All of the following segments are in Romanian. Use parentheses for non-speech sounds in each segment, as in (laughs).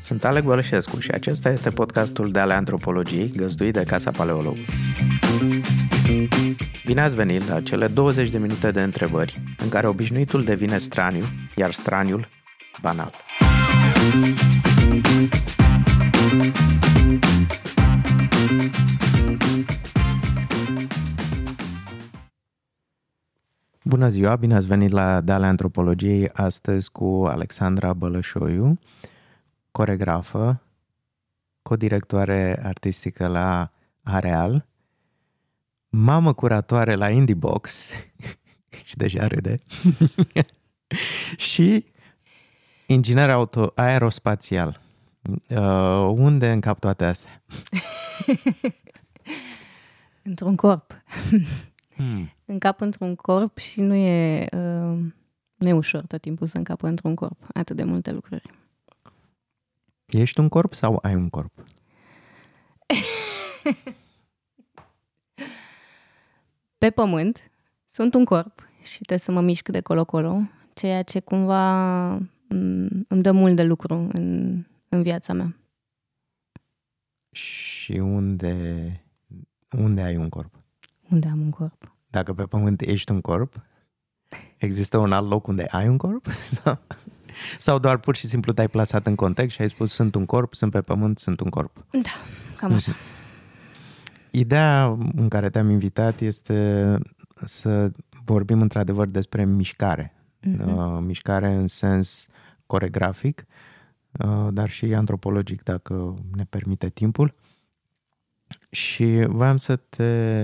Sunt Alec Bălășescu și acesta este podcastul de ale antropologiei găzduit de Casa Paleolog. Bine ați venit la cele 20 de minute de întrebări în care obișnuitul devine straniu, iar straniul banal. Bună ziua, bine ați venit la Dale Antropologiei, astăzi cu Alexandra Bălășoiu, coregrafă, codirectoare artistică la Areal, mamă curatoare la Indiebox (laughs) și deja râde, (laughs) și inginer auto aerospațial. Uh, unde încap toate astea? (laughs) Într-un corp. Hmm. Încap într-un corp și nu e, uh, nu e ușor tot timpul să încap într-un corp. Atât de multe lucruri. Ești un corp sau ai un corp? (laughs) Pe pământ sunt un corp și trebuie să mă mișc de colo-colo, ceea ce cumva mm, îmi dă mult de lucru în, în viața mea. Și unde, unde ai un corp? Unde am un corp? Dacă pe pământ ești un corp, există un alt loc unde ai un corp? (laughs) Sau doar pur și simplu te-ai plasat în context și ai spus sunt un corp, sunt pe pământ, sunt un corp? Da, cam așa. Mhm. Ideea în care te-am invitat este să vorbim într-adevăr despre mișcare. Uh-huh. Uh, mișcare în sens coregrafic, uh, dar și antropologic, dacă ne permite timpul. Și voiam să te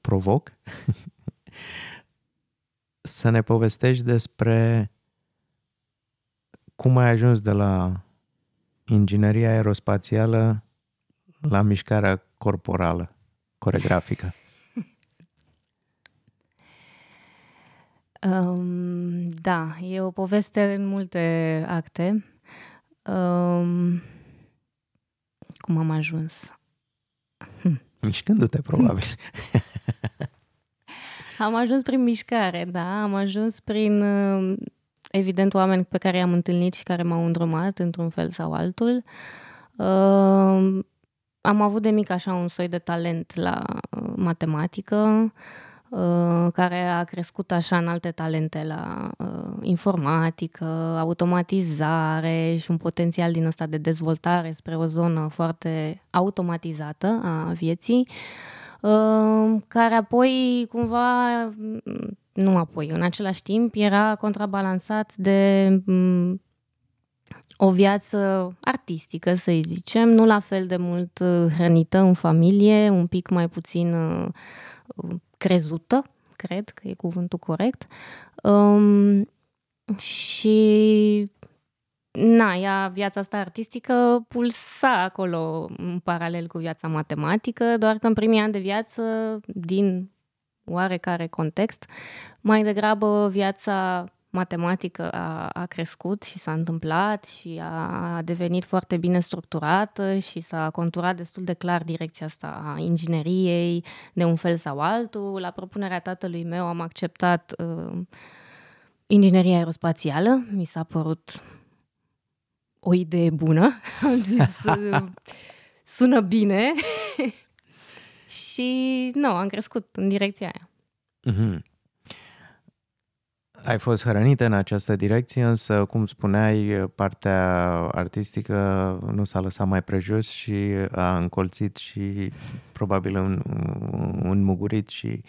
provoc (laughs) să ne povestești despre cum ai ajuns de la ingineria aerospațială la mișcarea corporală, coregrafică. (laughs) Um, da, e o poveste în multe acte. Um, cum am ajuns? (laughs) Mișcându-te, probabil. (laughs) am ajuns prin mișcare, da. Am ajuns prin, uh, evident, oameni pe care i-am întâlnit și care m-au îndrumat într-un fel sau altul. Uh, am avut de mic așa un soi de talent la uh, matematică. Uh, care a crescut așa în alte talente la uh, informatică, automatizare și un potențial din ăsta de dezvoltare spre o zonă foarte automatizată a vieții, uh, care apoi cumva, nu apoi, în același timp era contrabalansat de um, o viață artistică, să zicem, nu la fel de mult uh, hrănită în familie, un pic mai puțin uh, crezută, cred că e cuvântul corect. Um, și na, ea, viața asta artistică pulsa acolo în paralel cu viața matematică, doar că în primii ani de viață, din oarecare context, mai degrabă viața matematică a, a crescut și s-a întâmplat și a, a devenit foarte bine structurată și s-a conturat destul de clar direcția asta a ingineriei de un fel sau altul. La propunerea tatălui meu am acceptat uh, ingineria aerospațială. Mi s-a părut o idee bună. (laughs) Am zis, uh, (laughs) sună bine. (laughs) și nu, am crescut în direcția aia. Mm-hmm ai fost hrănită în această direcție, însă, cum spuneai, partea artistică nu s-a lăsat mai prejos și a încolțit și probabil un, un mugurit și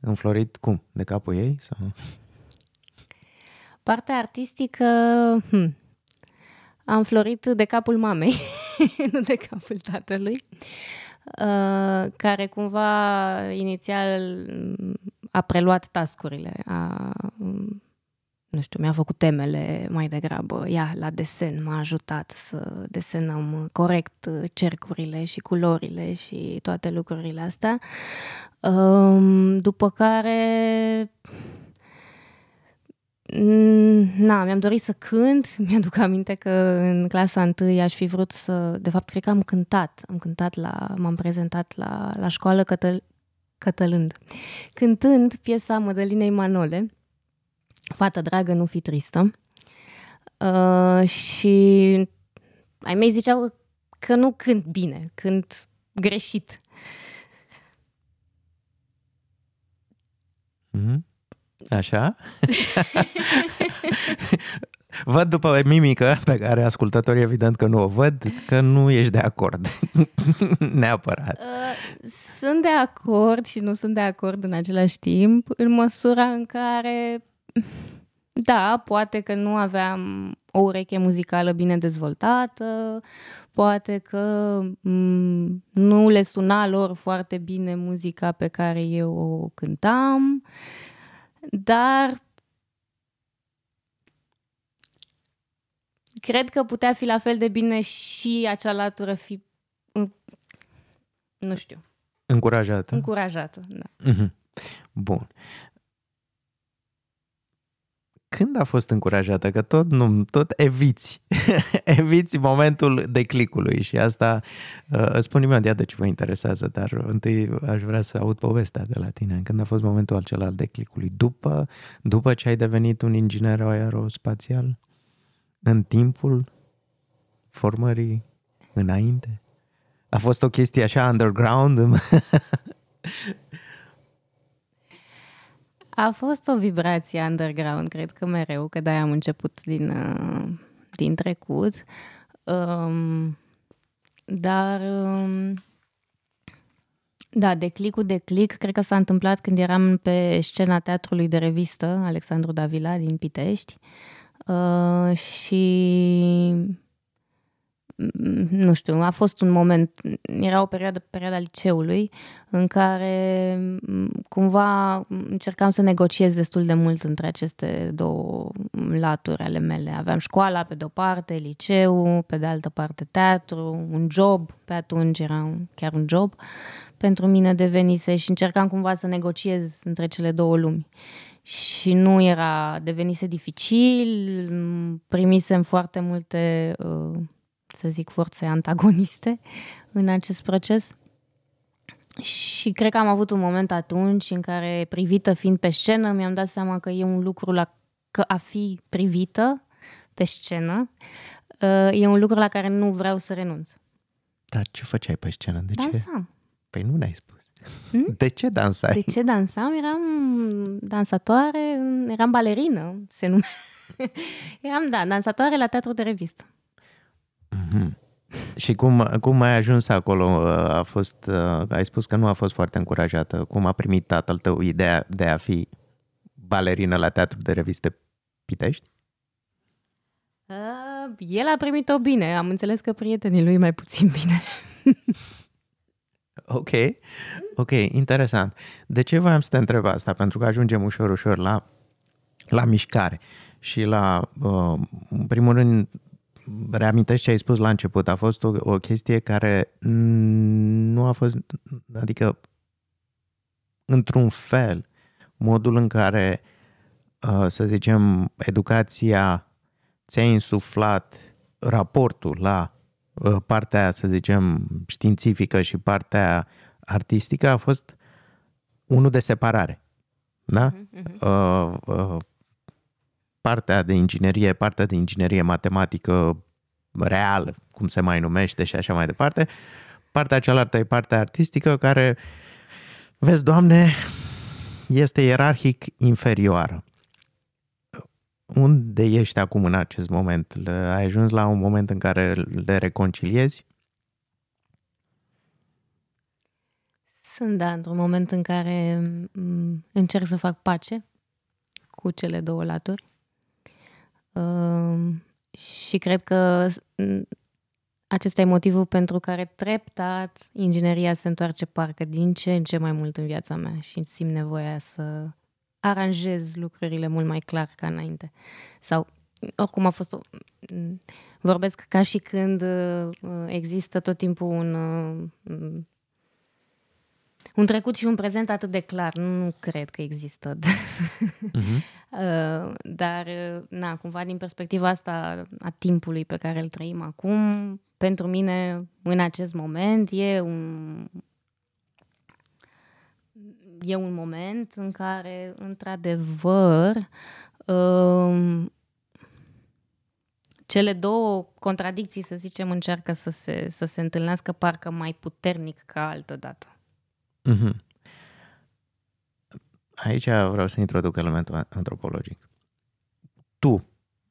înflorit, cum? De capul ei? Sau? Partea artistică, hm, am florit de capul mamei, (laughs) nu de capul tatălui, uh, care cumva inițial a preluat tascurile, a, nu știu, mi-a făcut temele mai degrabă. Ea, la desen, m-a ajutat să desenăm corect cercurile și culorile și toate lucrurile astea. După care Na, mi-am dorit să cânt. (laughs) Mi-aduc aminte că în clasa întâi aș fi vrut să... De fapt, cred că am cântat. Am cântat la... M-am prezentat la, la școală cătă, cătălând. Cântând piesa Mădălinei Manole, Fată dragă, nu fi tristă. Uh, și ai mei ziceau că nu cânt bine, cânt greșit. Mm-hmm. Așa? (laughs) văd după mimică pe care ascultătorii evident că nu o văd, că nu ești de acord. (laughs) Neapărat. Uh, sunt de acord și nu sunt de acord în același timp, în măsura în care, da, poate că nu aveam o ureche muzicală bine dezvoltată, poate că m- nu le suna lor foarte bine muzica pe care eu o cântam, dar cred că putea fi la fel de bine și acea latură fi, nu știu. Încurajată. Încurajată, da. Mm-hmm. Bun. Când a fost încurajată? Că tot, nu, tot eviți. (laughs) eviți momentul declicului și asta uh, spun imediat de ce vă interesează, dar întâi aș vrea să aud povestea de la tine. Când a fost momentul acela al declicului? După, după ce ai devenit un inginer aerospațial? În timpul formării? Înainte? A fost o chestie așa underground? A fost o vibrație underground, cred că mereu, că de-aia am început din, uh, din trecut. Um, dar, um, da, declicul de click, cred că s-a întâmplat când eram pe scena teatrului de revistă Alexandru Davila din Pitești uh, și nu știu, a fost un moment, era o perioadă, perioada liceului, în care cumva încercam să negociez destul de mult între aceste două laturi ale mele. Aveam școala pe de-o parte, liceu, pe de altă parte teatru, un job, pe atunci era chiar un job pentru mine devenise și încercam cumva să negociez între cele două lumi. Și nu era, devenise dificil, primisem foarte multe uh, să zic, forțe antagoniste în acest proces. Și cred că am avut un moment atunci în care, privită fiind pe scenă, mi-am dat seama că e un lucru la că a fi privită pe scenă uh, e un lucru la care nu vreau să renunț. Dar ce făceai pe scenă? De Dansam. Ce? Păi nu ne-ai spus. Hmm? De ce dansai? De ce dansam? Eram dansatoare, eram balerină, se numea. (laughs) eram, da, dansatoare la teatru de revistă. Mm-hmm. Și cum, cum ai ajuns acolo? A fost, uh, ai spus că nu a fost foarte încurajată. Cum a primit tatăl tău ideea de a fi balerină la teatru de reviste Pitești? Uh, el a primit-o bine. Am înțeles că prietenii lui mai puțin bine. (laughs) ok, ok, interesant. De ce voiam să te întreb asta? Pentru că ajungem ușor, ușor la, la mișcare și la, uh, în primul rând, reamintești ce ai spus la început. A fost o, o chestie care nu a fost, adică, într-un fel, modul în care, uh, să zicem, educația ți-a insuflat raportul la uh, partea, să zicem, științifică și partea artistică a fost unul de separare. Da? Uh-huh. Uh, uh, partea de inginerie, partea de inginerie matematică reală, cum se mai numește și așa mai departe. Partea cealaltă e partea artistică care, vezi, Doamne, este ierarhic inferioară. Unde ești acum în acest moment? Ai ajuns la un moment în care le reconciliezi? Sunt, da, într-un moment în care mm, încerc să fac pace cu cele două laturi. Ehm, și cred că acesta e motivul pentru care treptat ingineria se întoarce parcă din ce în ce mai mult în viața mea și simt nevoia să aranjez lucrurile mult mai clar ca înainte. Sau oricum a fost o... Vorbesc ca și când uh, există tot timpul un uh, un trecut și un prezent atât de clar. Nu cred că există. Uh-huh. (laughs) Dar, na, cumva din perspectiva asta a timpului pe care îl trăim acum, pentru mine, în acest moment, e un, e un moment în care, într-adevăr, Uh, cele două contradicții, să zicem, încearcă să se, să se întâlnească parcă mai puternic ca altă dată. Mm-hmm. Aici vreau să introduc elementul antropologic. Tu,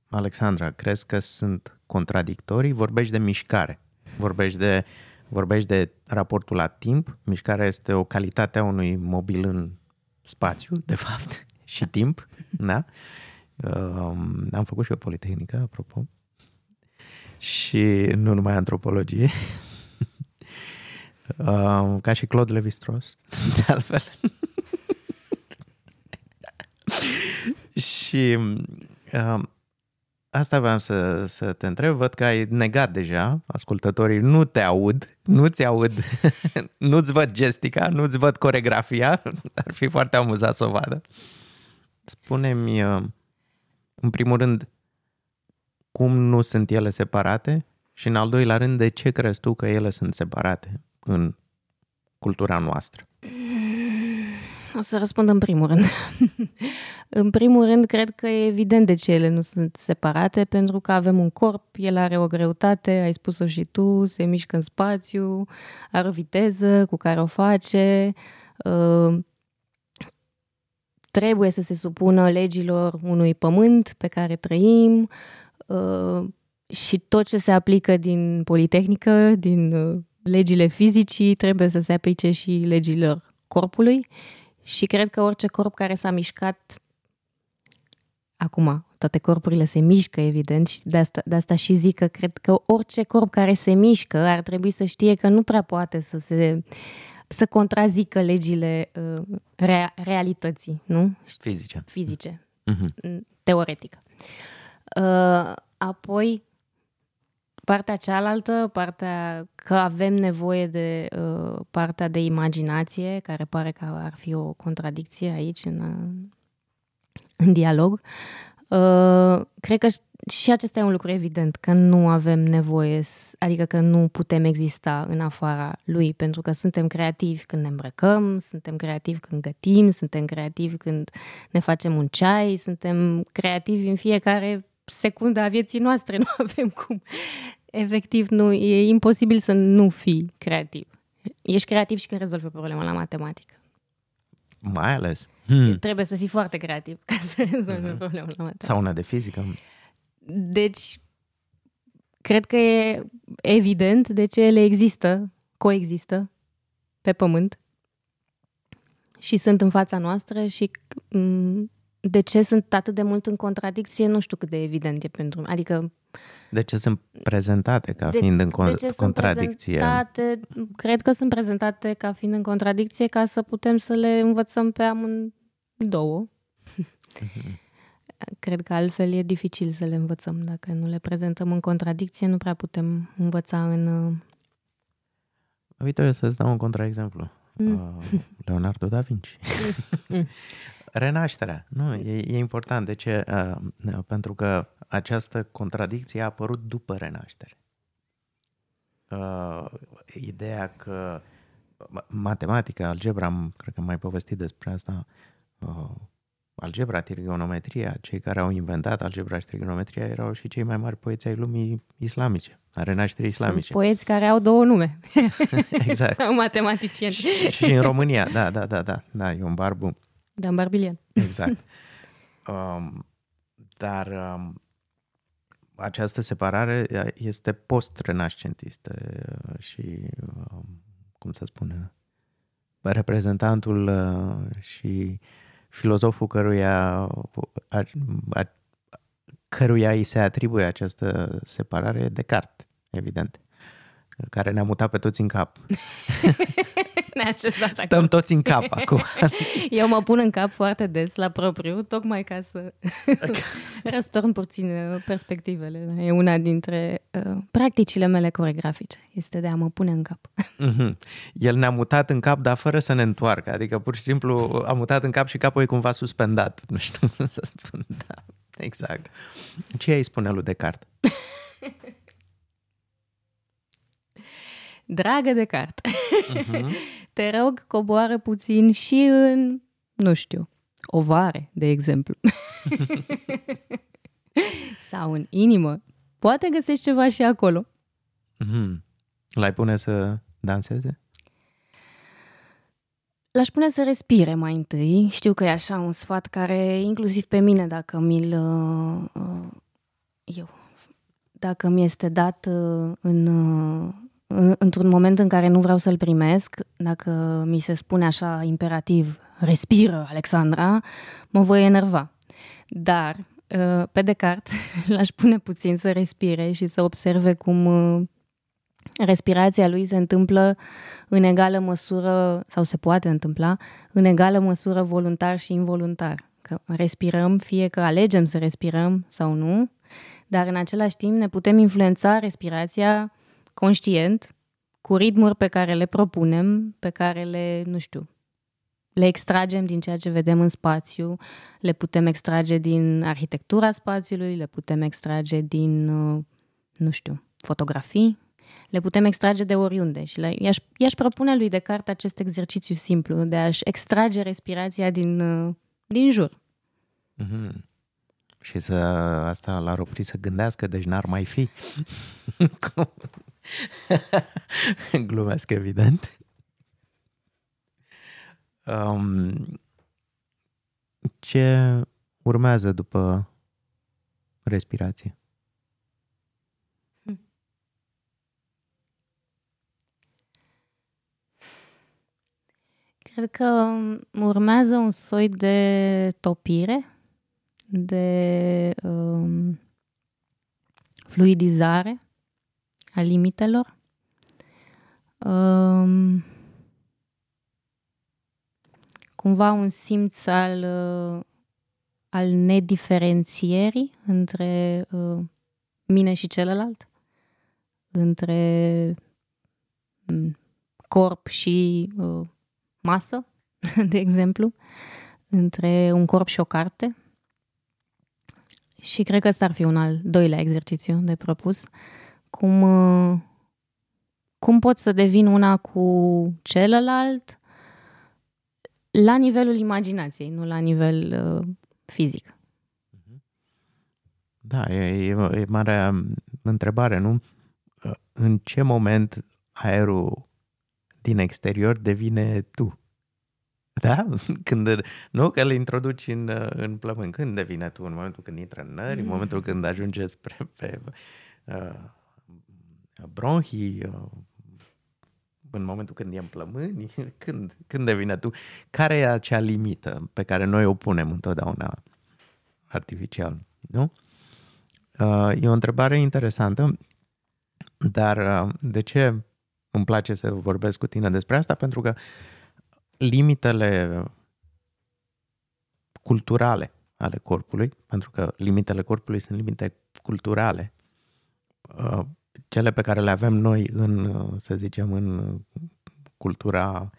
Alexandra, crezi că sunt contradictorii? Vorbești de mișcare, vorbești de, vorbești de raportul la timp. Mișcarea este o calitate a unui mobil în spațiu, de fapt, (laughs) și timp. Da? Um, am făcut și o politehnică, apropo și nu numai antropologie, uh, (laughs) ca și Claude Levi-Strauss, (laughs) de altfel. și uh, asta vreau să, să te întreb, văd că ai negat deja, ascultătorii nu te aud, nu ți aud, (laughs) nu-ți văd gestica, nu-ți văd coregrafia, (laughs) ar fi foarte amuzat să o vadă. Spune-mi, uh, în primul rând, cum nu sunt ele separate și în al doilea rând de ce crezi tu că ele sunt separate în cultura noastră? O să răspund în primul rând. (laughs) în primul rând, cred că e evident de ce ele nu sunt separate, pentru că avem un corp, el are o greutate, ai spus-o și tu, se mișcă în spațiu, are o viteză cu care o face, uh, trebuie să se supună legilor unui pământ pe care trăim, Uh, și tot ce se aplică din Politehnică, din uh, legile fizicii, trebuie să se aplice și legilor corpului și cred că orice corp care s-a mișcat acum, toate corpurile se mișcă, evident, și de asta, de asta și zic că cred că orice corp care se mișcă ar trebui să știe că nu prea poate să se să contrazică legile uh, rea, realității, nu? Fizice. Fizice. Uh-huh. Teoretică. Uh, apoi, partea cealaltă, partea că avem nevoie de uh, partea de imaginație, care pare că ar fi o contradicție aici în, în dialog. Uh, cred că și acesta e un lucru evident, că nu avem nevoie, adică că nu putem exista în afara lui, pentru că suntem creativi când ne îmbrăcăm, suntem creativi când gătim, suntem creativi când ne facem un ceai, suntem creativi în fiecare secundă a vieții noastre, (laughs) nu avem cum. Efectiv, nu, e imposibil să nu fii creativ. Ești creativ și când rezolvi o problemă la matematică. Mai ales. Hmm. Trebuie să fii foarte creativ ca să rezolvi hmm. o problemă la matematică. Sau una de fizică. Deci, cred că e evident de ce ele există, coexistă pe pământ și sunt în fața noastră și de ce sunt atât de mult în contradicție, nu știu cât de evident e pentru mine. Adică... De ce sunt prezentate ca de, fiind în con- de ce contradicție? Sunt prezentate, cred că sunt prezentate ca fiind în contradicție ca să putem să le învățăm pe amândouă. Mm-hmm. (laughs) Cred că altfel e dificil să le învățăm. Dacă nu le prezentăm în contradicție, nu prea putem învăța în... Uh, Uite, eu să-ți dau un contraexemplu. Mm. Uh, Leonardo da Vinci. Mm. (laughs) Renașterea. Nu, e, e important. De ce? Uh, pentru că această contradicție a apărut după renaștere. Uh, ideea că matematica, algebra, am, cred că am mai povestit despre asta, uh, algebra, trigonometria, cei care au inventat algebra și trigonometria erau și cei mai mari poeți ai lumii islamice, a renașterii islamice. Sunt poeți care au două nume. (laughs) exact. Sau matematicieni. Și, și, și în România, da, da, da, da, da, Ion Barbu Dan Barbilian. (laughs) Exact. Um, dar um, această separare este post-renascentistă și, um, cum să spune, reprezentantul uh, și filozoful căruia, a, a, căruia îi se atribuie această separare, Descartes, evident care ne-a mutat pe toți în cap. (laughs) (laughs) ne așezat Stăm acum. toți în cap acum. (laughs) Eu mă pun în cap foarte des la propriu, tocmai ca să (laughs) răstorn puțin uh, perspectivele. E una dintre uh, practicile mele coregrafice, este de a mă pune în cap. Mm-hmm. El ne-a mutat în cap, dar fără să ne întoarcă. Adică pur și simplu a mutat în cap și capul e cumva suspendat. Nu știu cum să spun. Da, exact. Ce ai spune lui Descartes? Dragă de carte, uh-huh. (laughs) te rog, coboară puțin și în, nu știu, o vare, de exemplu. (laughs) Sau în inimă. Poate găsești ceva și acolo. Mm-hmm. L-ai pune să danseze? L-aș pune să respire mai întâi. Știu că e așa un sfat care, inclusiv pe mine, dacă mi-l... Uh, uh eu, dacă mi este dat uh, în, uh, într-un moment în care nu vreau să-l primesc, dacă mi se spune așa imperativ, respiră, Alexandra, mă voi enerva. Dar, uh, pe Descartes, (laughs) l-aș pune puțin să respire și să observe cum uh, respirația lui se întâmplă în egală măsură, sau se poate întâmpla, în egală măsură voluntar și involuntar. Că respirăm, fie că alegem să respirăm sau nu, dar în același timp ne putem influența respirația conștient, cu ritmuri pe care le propunem, pe care le, nu știu, le extragem din ceea ce vedem în spațiu, le putem extrage din arhitectura spațiului, le putem extrage din, uh, nu știu, fotografii, le putem extrage de oriunde și le, i-aș, i-aș propune lui Descartes acest exercițiu simplu de a-și extrage respirația din, uh, din jur. Mm-hmm. Și să asta l-ar opri să gândească, deci n-ar mai fi. (laughs) (laughs) Glumesc, evident. Um, ce urmează după respirație? Cred că urmează un soi de topire, de um, fluidizare a limitelor. Um, cumva un simț al, uh, al nediferențierii între uh, mine și celălalt, între um, corp și uh, masă, (laughs) de exemplu, între un corp și o carte. Și cred că ăsta ar fi un al doilea exercițiu de propus. Cum, uh, cum pot să devin una cu celălalt la nivelul imaginației, nu la nivel uh, fizic. Da, e, e, e mare întrebare, nu? În ce moment aerul din exterior devine tu. Da? (laughs) Când, nu? Că îl introduci în, în plămân. Când devine tu? În momentul când intră în nări, mm. în momentul când ajunge spre pe, uh, bronhii, uh, în momentul când e în plămâni, (laughs) când, când devine tu? Care e acea limită pe care noi o punem întotdeauna artificial? Nu? Uh, e o întrebare interesantă, dar uh, de ce îmi place să vorbesc cu tine despre asta pentru că limitele culturale ale corpului, pentru că limitele corpului sunt limite culturale, uh, cele pe care le avem noi în, uh, să zicem, în cultura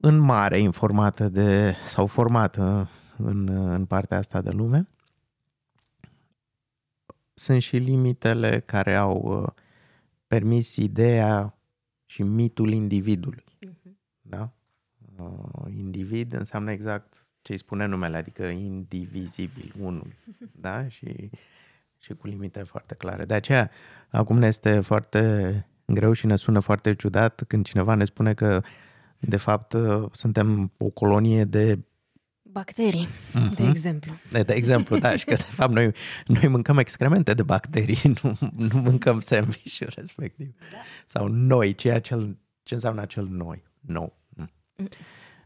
în mare informată de, sau formată în, în partea asta de lume, sunt și limitele care au uh, permis ideea și mitul individului. Uh-huh. Da? Uh, individ înseamnă exact ce îi spune numele, adică indivizibil, unul. (laughs) Da? Și, și cu limite foarte clare. De aceea, acum ne este foarte greu și ne sună foarte ciudat când cineva ne spune că, de fapt, uh, suntem o colonie de Bacterii, mm-hmm. de exemplu. De, de exemplu, da, și că de fapt noi, noi mâncăm excremente de bacterii, (laughs) nu, nu mâncăm sandwich respectiv. Da. Sau noi, ceea ce, ce înseamnă acel noi, nou. Mm.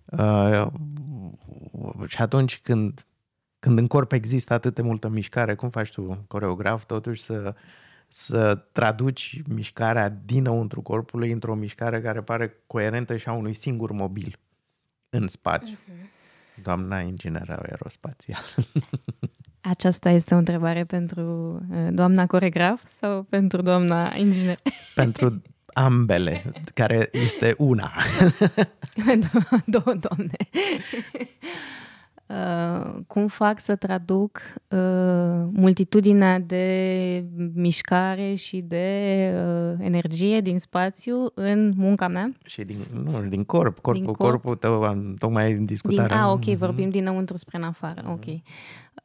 Uh, și atunci când, când în corp există atât de multă mișcare, cum faci tu, coreograf, totuși să, să traduci mișcarea dinăuntru corpului într-o mișcare care pare coerentă și a unui singur mobil în spațiu. Uh-huh. Doamna inginer aerospațial. (laughs) Aceasta este o întrebare pentru uh, doamna coregraf sau pentru doamna inginer? (laughs) Pentru ambele, care este una. (laughs) Două doamne. Uh, cum fac să traduc uh, multitudinea de mișcare și de uh, energie din spațiu în munca mea. Și din, nu, din corp, corpul, din corp. corpul tău, am tocmai discutat. Din, a, ok, mm-hmm. vorbim dinăuntru spre în afară, ok.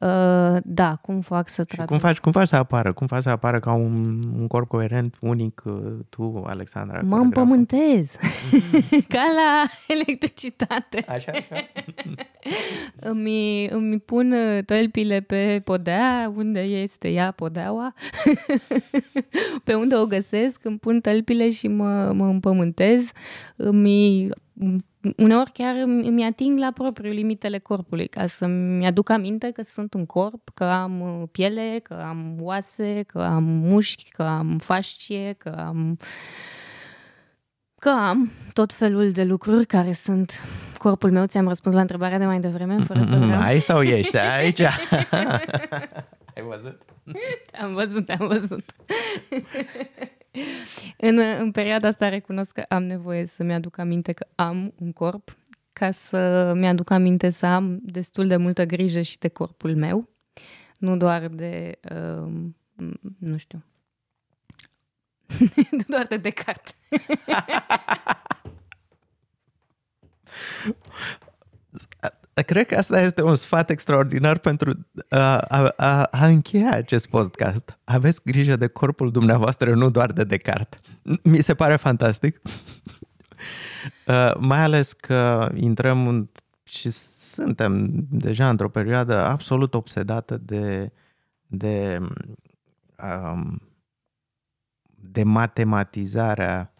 Uh, da, cum fac să traduc? cum faci, cum faci să apară? Cum faci să apară ca un, un corp coerent, unic, uh, tu, Alexandra? Mă împământez, mm. (laughs) ca la electricitate. Așa, așa. (laughs) îmi, îmi pun uh, tălpile pe podea, unde este ea podeaua, (laughs) pe unde o găsesc, îmi pun tălpile și mă, mă împământez, îmi uneori chiar îmi ating la propriu limitele corpului, ca să-mi aduc aminte că sunt un corp, că am uh, piele, că am oase, că am mușchi, că am fascie, că am că am tot felul de lucruri care sunt corpul meu. Ți-am răspuns la întrebarea de mai devreme, fără să vreau. Ai sau ești aici? (laughs) Ai văzut? Am văzut, am văzut. (laughs) (laughs) în, în perioada asta recunosc că am nevoie să-mi aduc aminte că am un corp, ca să mi-aduc aminte să am destul de multă grijă și de corpul meu, nu doar de, uh, nu știu, (laughs) doar de Descartes. (laughs) Cred că asta este un sfat extraordinar pentru a, a, a, a încheia acest podcast. Aveți grijă de corpul dumneavoastră, nu doar de Descartes. Mi se pare fantastic. (laughs) Uh, mai ales că intrăm în, și suntem deja într-o perioadă absolut obsedată de, de, um, de matematizarea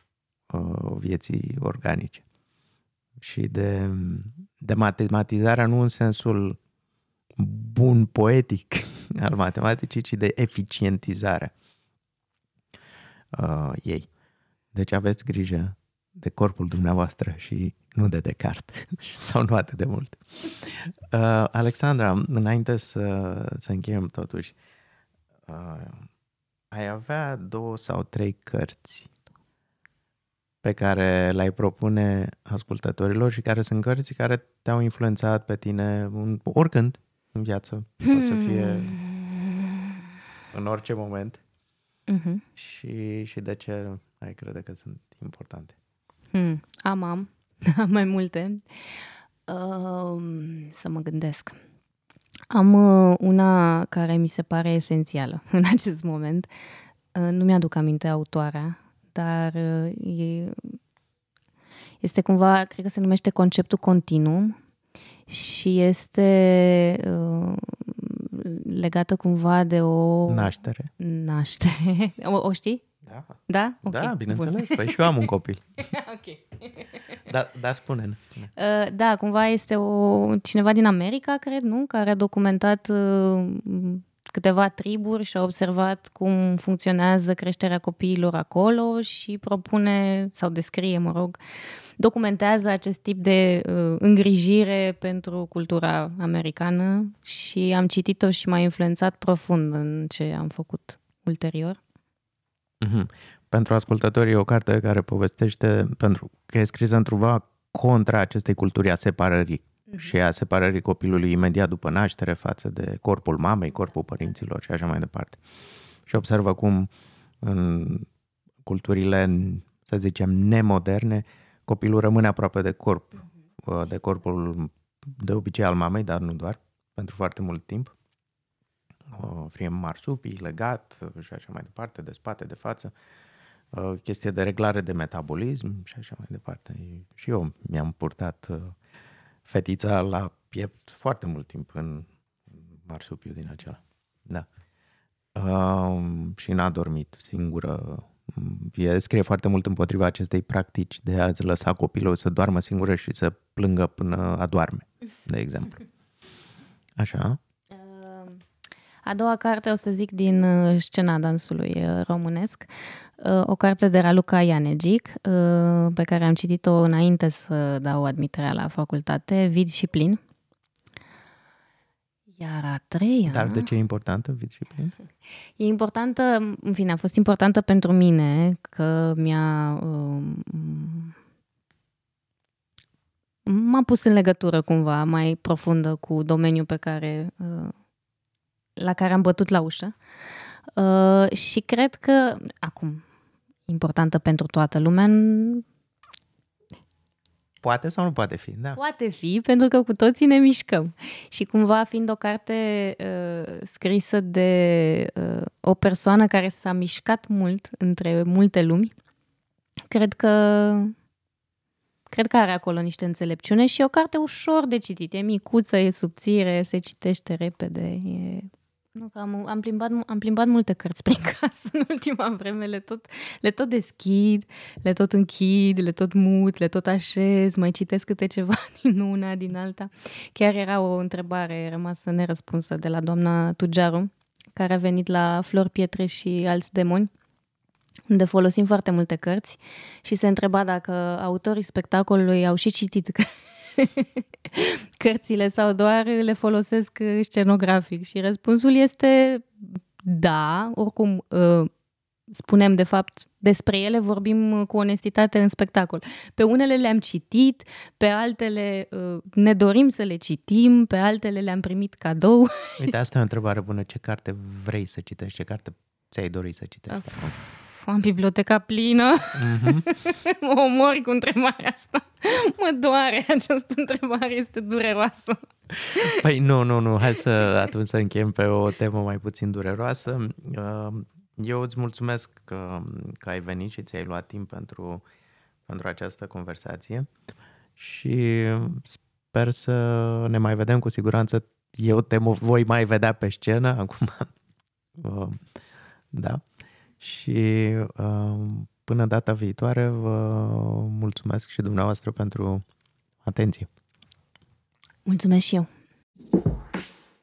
uh, vieții organice și de, de matematizarea nu în sensul bun poetic (laughs) al matematicii, ci de eficientizarea uh, ei. Deci aveți grijă de corpul dumneavoastră și nu de Descartes, (laughs) sau nu atât de mult. Uh, Alexandra, înainte să, să încheiem totuși, uh, ai avea două sau trei cărți pe care le-ai propune ascultătorilor și care sunt cărți care te-au influențat pe tine în, oricând în viață. Hmm. O să fie în orice moment. Mm-hmm. Și, și de ce ai crede că sunt importante? Hmm. Am, am. (laughs) Am mai multe. Uh, să mă gândesc. Am uh, una care mi se pare esențială (laughs) în acest moment. Uh, nu mi-aduc aminte autoarea, dar uh, e, este cumva, cred că se numește conceptul continuum și este uh, legată cumva de o... Naștere. Naștere. (laughs) O, o știi? Da. Da? Okay. Da, bineînțeles. Bun. Păi și eu am un copil. (laughs) ok. Da, da spune, spune. Uh, da, cumva este o, cineva din America, cred, nu? Care a documentat uh, câteva triburi și a observat cum funcționează creșterea copiilor acolo și propune, sau descrie, mă rog, documentează acest tip de uh, îngrijire pentru cultura americană și am citit-o și m-a influențat profund în ce am făcut ulterior. Mm-hmm. Pentru ascultătorii, o carte care povestește, pentru că e scrisă într-un contra acestei culturi a separării mm-hmm. Și a separării copilului imediat după naștere față de corpul mamei, corpul părinților și așa mai departe. Și observă cum în culturile, să zicem, nemoderne, copilul rămâne aproape de corp, mm-hmm. de corpul de obicei al mamei, dar nu doar, pentru foarte mult timp. Fie marsupii, legat și așa mai departe, de spate, de față. Chestie de reglare de metabolism și așa mai departe. Și eu mi-am purtat fetița la piept foarte mult timp în marsupiu din acela. Da. Uh, și n-a dormit singură. E, scrie foarte mult împotriva acestei practici de a-ți lăsa copilul să doarmă singură și să plângă până adorme, de exemplu. Așa. A doua carte, o să zic, din uh, scena dansului uh, românesc, uh, o carte de Raluca Ianegic, pe care am citit-o înainte să dau admiterea la facultate, Vid și plin. Iar a treia... Dar de ce e importantă vid și plin? E importantă, în fine, a fost importantă pentru mine, că mi-a... Um, m-a pus în legătură cumva mai profundă cu domeniul pe care, uh, la care am bătut la ușă. Uh, și cred că, acum, importantă pentru toată lumea, Poate sau nu poate fi, da. Poate fi, pentru că cu toții ne mișcăm. Și cumva, fiind o carte uh, scrisă de uh, o persoană care s-a mișcat mult între multe lumi, cred că cred că are acolo niște înțelepciune și e o carte ușor de citit. E micuță, e subțire, se citește repede, e nu, că am, am, plimbat, am plimbat multe cărți prin (laughs) casă în ultima vreme, le tot, le tot deschid, le tot închid, le tot mut, le tot așez, mai citesc câte ceva (laughs) din una, din alta. Chiar era o întrebare rămasă nerăspunsă de la doamna Tujaru, care a venit la Flor Pietre și alți demoni, unde folosim foarte multe cărți și se întreba dacă autorii spectacolului au și citit (laughs) cărțile sau doar le folosesc scenografic? Și răspunsul este da, oricum ă, spunem de fapt despre ele, vorbim cu onestitate în spectacol. Pe unele le-am citit, pe altele ă, ne dorim să le citim, pe altele le-am primit cadou. Uite, asta e o întrebare bună. Ce carte vrei să citești? Ce carte ți-ai dorit să citești? Of am biblioteca plină. Mm-hmm. (laughs) mă omori cu întrebarea asta. Mă doare, această întrebare este dureroasă. Păi nu, nu, nu. Hai să atunci să încheiem pe o temă mai puțin dureroasă. Uh, eu îți mulțumesc că, că ai venit și ți-ai luat timp pentru, pentru această conversație și sper să ne mai vedem cu siguranță. Eu te voi mai vedea pe scenă acum. (laughs) Uh, da și uh, până data viitoare vă mulțumesc și dumneavoastră pentru atenție. Mulțumesc și eu.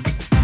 Thank you.